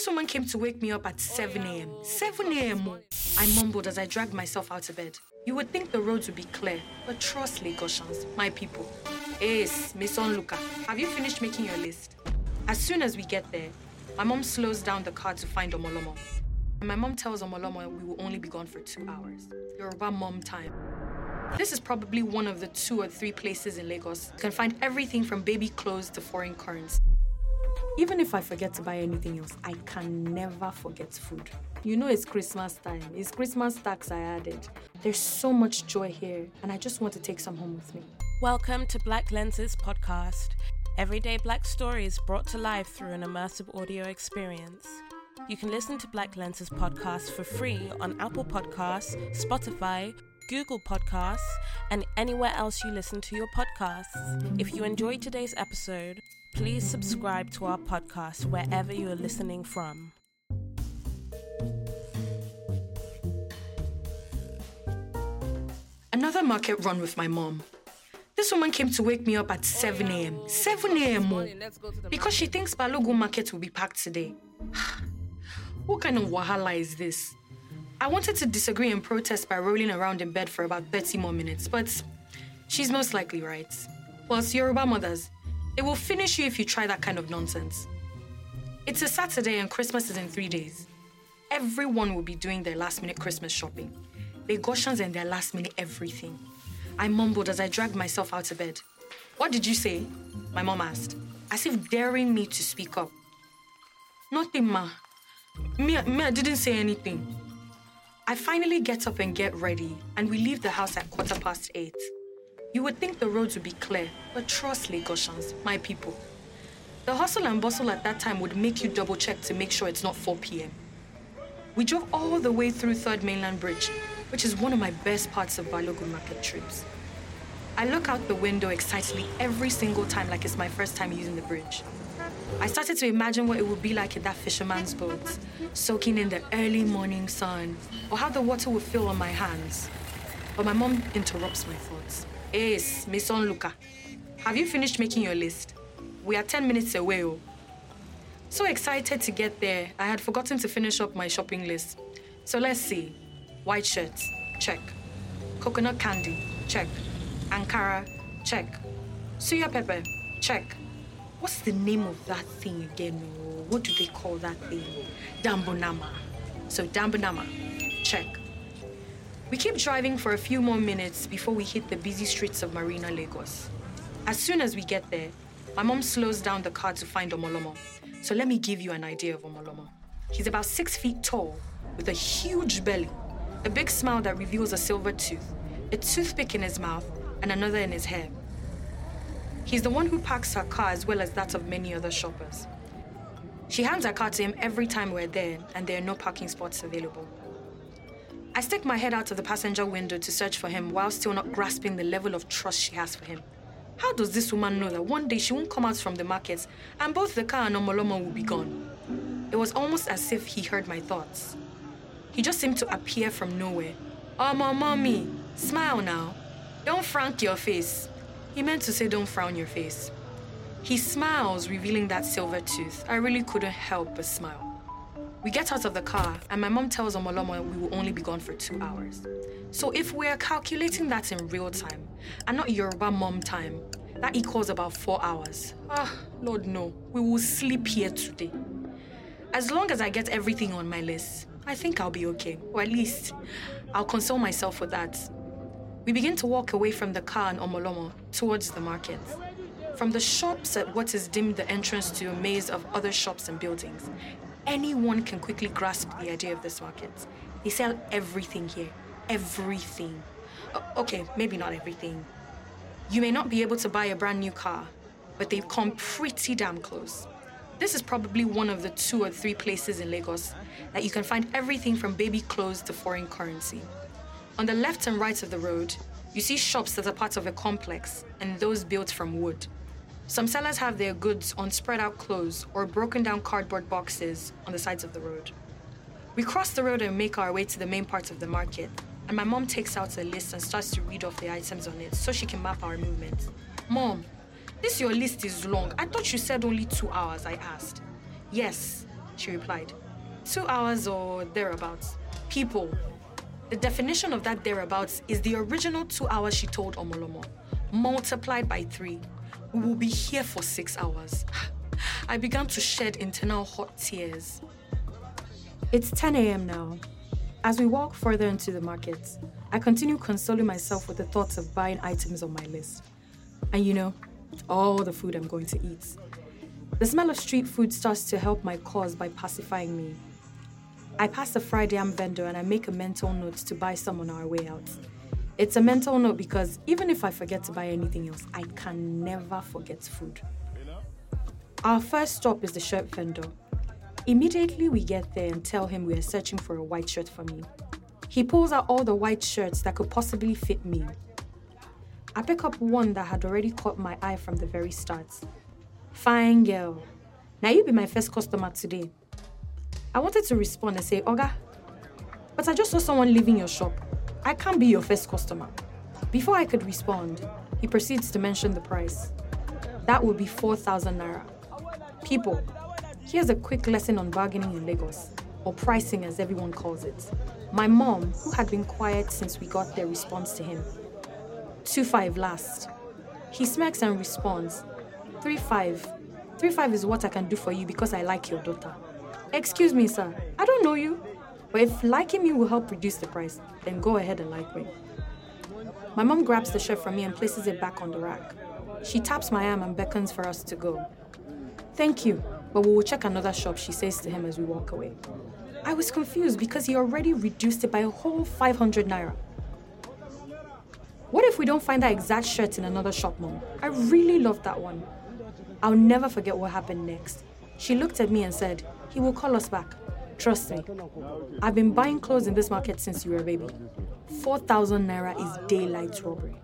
This woman came to wake me up at 7 a.m. 7 a.m. oh. I mumbled as I dragged myself out of bed. You would think the roads would be clear, but trust Lagosians, my people. Ace, Miss Luca, have you finished making your list? As soon as we get there, my mom slows down the car to find Omolomo. And my mom tells Omolomo we will only be gone for two hours. Yoruba mom time. This is probably one of the two or three places in Lagos you can find everything from baby clothes to foreign currency. Even if I forget to buy anything else, I can never forget food. You know it's Christmas time. It's Christmas tax I added. There's so much joy here, and I just want to take some home with me. Welcome to Black Lenses Podcast, everyday black stories brought to life through an immersive audio experience. You can listen to Black Lenses Podcast for free on Apple Podcasts, Spotify, Google Podcasts, and anywhere else you listen to your podcasts. If you enjoyed today's episode, please subscribe to our podcast wherever you are listening from. Another market run with my mom. This woman came to wake me up at 7 a.m. 7 a.m. oh, Because she thinks Balogun market will be packed today. what kind of wahala is this? I wanted to disagree and protest by rolling around in bed for about 30 more minutes, but she's most likely right. Plus, Yoruba mothers, it will finish you if you try that kind of nonsense. It's a Saturday and Christmas is in three days. Everyone will be doing their last minute Christmas shopping. They Lagosians and their last minute everything. I mumbled as I dragged myself out of bed. What did you say? My mom asked, as if daring me to speak up. Nothing, ma. Me, me, I didn't say anything. I finally get up and get ready, and we leave the house at quarter past eight. You would think the roads would be clear, but trust Lagosians, my people. The hustle and bustle at that time would make you double check to make sure it's not 4 p.m. We drove all the way through Third Mainland Bridge, which is one of my best parts of Balogun market trips. I look out the window excitedly every single time like it's my first time using the bridge. I started to imagine what it would be like in that fisherman's boat, soaking in the early morning sun, or how the water would feel on my hands. But my mom interrupts my thoughts. Ace, Miss Luca, have you finished making your list? We are 10 minutes away. Oh. So excited to get there, I had forgotten to finish up my shopping list. So let's see. White shirts, check. Coconut candy, check. Ankara, check. Suya pepper, check. What's the name of that thing again? What do they call that thing? Dambonama. So Dambonama, check. We keep driving for a few more minutes before we hit the busy streets of Marina, Lagos. As soon as we get there, my mom slows down the car to find Omolomo. So let me give you an idea of Omolomo. He's about six feet tall, with a huge belly, a big smile that reveals a silver tooth, a toothpick in his mouth, and another in his hair. He's the one who parks her car as well as that of many other shoppers. She hands her car to him every time we're there, and there are no parking spots available. I stick my head out of the passenger window to search for him while still not grasping the level of trust she has for him. How does this woman know that one day she won't come out from the market and both the car and Omolomo will be gone? It was almost as if he heard my thoughts. He just seemed to appear from nowhere. Oh, my mommy, smile now. Don't frank your face. He meant to say, don't frown your face. He smiles, revealing that silver tooth. I really couldn't help but smile. We get out of the car, and my mom tells Omolomo we will only be gone for two hours. So if we're calculating that in real time, and not Yoruba mom time, that equals about four hours. Ah, Lord, no. We will sleep here today. As long as I get everything on my list, I think I'll be okay. Or at least, I'll console myself with that. We begin to walk away from the car and Omolomo towards the market. From the shops at what is deemed the entrance to a maze of other shops and buildings, anyone can quickly grasp the idea of this market. They sell everything here. Everything. Okay, maybe not everything. You may not be able to buy a brand new car, but they've come pretty damn close. This is probably one of the two or three places in Lagos that you can find everything from baby clothes to foreign currency. On the left and right of the road, you see shops that are part of a complex and those built from wood. Some sellers have their goods on spread out clothes or broken down cardboard boxes on the sides of the road. We cross the road and make our way to the main part of the market, and my mom takes out a list and starts to read off the items on it so she can map our movements. Mom, this your list is long. I thought you said only two hours, I asked. Yes, she replied. Two hours or thereabouts. People. The definition of that thereabouts is the original two hours she told Omolomo, multiplied by three. We will be here for six hours. I began to shed internal hot tears. It's 10 a.m. now. As we walk further into the market, I continue consoling myself with the thoughts of buying items on my list. And you know, all the food I'm going to eat. The smell of street food starts to help my cause by pacifying me. I pass the fried yam vendor and I make a mental note to buy some on our way out. It's a mental note because even if I forget to buy anything else, I can never forget food. Our first stop is the shirt vendor. Immediately we get there and tell him we are searching for a white shirt for me. He pulls out all the white shirts that could possibly fit me. I pick up one that had already caught my eye from the very start. Fine girl. Now you be my first customer today. I wanted to respond and say, Oga, but I just saw someone leaving your shop. I can't be your first customer. Before I could respond, he proceeds to mention the price. That would be 4,000 naira. People, here's a quick lesson on bargaining in Lagos, or pricing as everyone calls it. My mom, who had been quiet since we got there, responds to him. 2-5 last. He smirks and responds, 3-5. 3-5 is what I can do for you because I like your daughter. Excuse me, sir. I don't know you. But if liking me will help reduce the price, then go ahead and like me. My mom grabs the shirt from me and places it back on the rack. She taps my arm and beckons for us to go. Thank you, but we will check another shop, she says to him as we walk away. I was confused because he already reduced it by a whole 500 naira. What if we don't find that exact shirt in another shop, Mom? I really love that one. I'll never forget what happened next. She looked at me and said, He will call us back. Trust me. I've been buying clothes in this market since you were a baby. 4,000 naira is daylight robbery.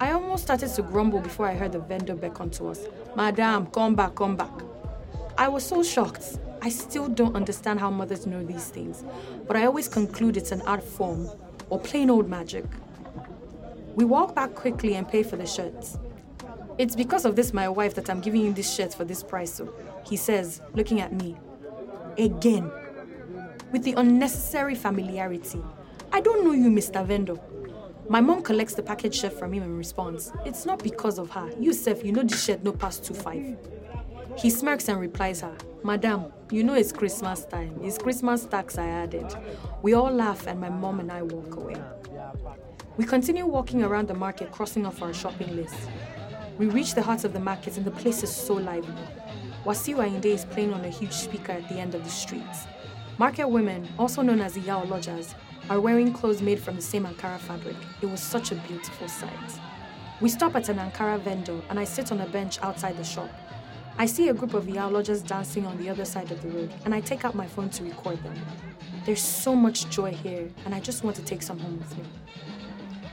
I almost started to grumble before I heard the vendor beckon to us. Madam, come back, come back. I was so shocked. I still don't understand how mothers know these things, but I always conclude it's an art form or plain old magic. We walk back quickly and pay for the shirts. It's because of this, my wife, that I'm giving you this shirt for this price, so he says, looking at me. Again, with the unnecessary familiarity. I don't know you, Mr. Vendor. My mom collects the package shirt from him and responds, It's not because of her. You, Seth, you know this shirt no past 2 5. He smirks and replies her, Madam, you know it's Christmas time. It's Christmas tax I added. We all laugh and my mom and I walk away. We continue walking around the market, crossing off our shopping list. We reach the heart of the market and the place is so lively. Wasiu Ayinde is playing on a huge speaker at the end of the street. Market women, also known as the Iyalojas, are wearing clothes made from the same Ankara fabric. It was such a beautiful sight. We stop at an Ankara vendor and I sit on a bench outside the shop. I see a group of Iyalojas dancing on the other side of the road and I take out my phone to record them. There's so much joy here and I just want to take some home with me.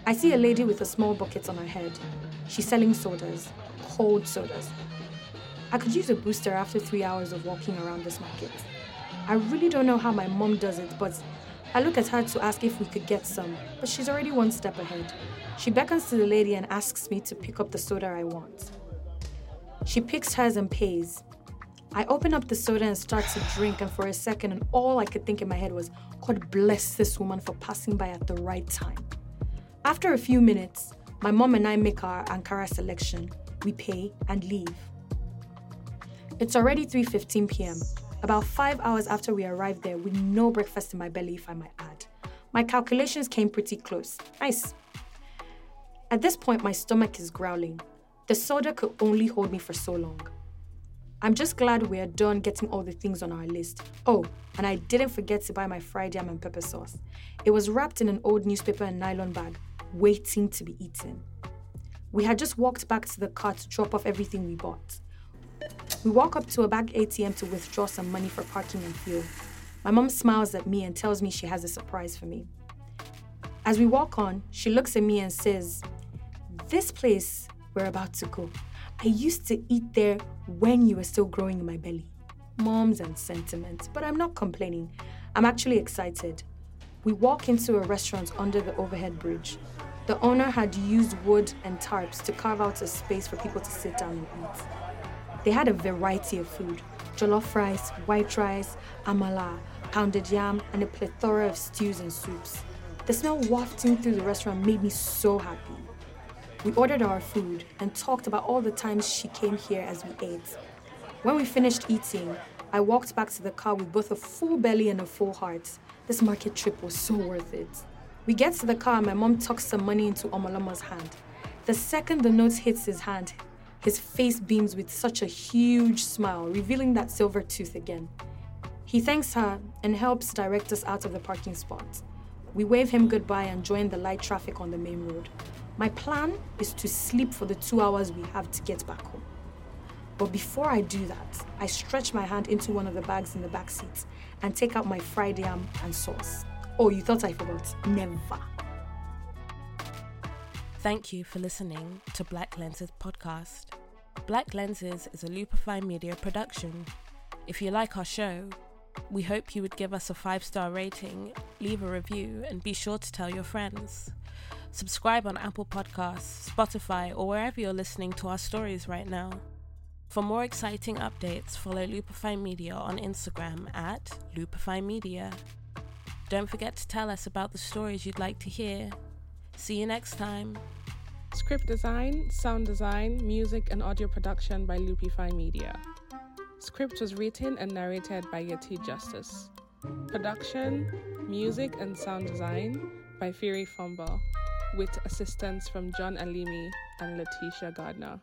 I see a lady with a small bucket on her head. She's selling sodas, cold sodas. I could use a booster after three hours of walking around this market. I really don't know how my mom does it, but I look at her to ask if we could get some, but she's already one step ahead. She beckons to the lady and asks me to pick up the soda I want. She picks hers and pays. I open up the soda and start to drink, and for a second, and all I could think in my head was, God bless this woman for passing by at the right time. After a few minutes, my mom and I make our Ankara selection. We pay and leave. It's already 3:15 p.m. About 5 hours after we arrived there with no breakfast in my belly if I might add. My calculations came pretty close. Nice. At this point my stomach is growling. The soda could only hold me for so long. I'm just glad we are done getting all the things on our list. Oh, and I didn't forget to buy my fried yam and pepper sauce. It was wrapped in an old newspaper and nylon bag, waiting to be eaten. We had just walked back to the car to drop off everything we bought. We walk up to a bank ATM to withdraw some money for parking and fuel. My mom smiles at me and tells me she has a surprise for me. As we walk on, she looks at me and says, This place we're about to go, I used to eat there when you were still growing in my belly. Moms and sentiments, but I'm not complaining. I'm actually excited. We walk into a restaurant under the overhead bridge. The owner had used wood and tarps to carve out a space for people to sit down and eat. They had a variety of food jollof rice, white rice, amala, pounded yam, and a plethora of stews and soups. The smell wafting through the restaurant made me so happy. We ordered our food and talked about all the times she came here as we ate. When we finished eating, I walked back to the car with both a full belly and a full heart. This market trip was so worth it. We get to the car, and my mom tucks some money into Omolomo's hand. The second the note hits his hand, his face beams with such a huge smile, revealing that silver tooth again. He thanks her and helps direct us out of the parking spot. We wave him goodbye and join the light traffic on the main road. My plan is to sleep for the two hours we have to get back home. But before I do that, I stretch my hand into one of the bags in the back seat and take out my fried yam and sauce. Oh, you thought I forgot? Never. Thank you for listening to Black Lenses podcast. Black Lenses is a Lupify Media production. If you like our show, we hope you would give us a five star rating, leave a review, and be sure to tell your friends. Subscribe on Apple Podcasts, Spotify, or wherever you're listening to our stories right now. For more exciting updates, follow Lupify Media on Instagram at Lupify Media. Don't forget to tell us about the stories you'd like to hear. See you next time. Script design, sound design, music, and audio production by Lupify Media. Script was written and narrated by Yeti Justice. Production, music, and sound design by Fury Fumba, with assistance from John Alimi and Letitia Gardner.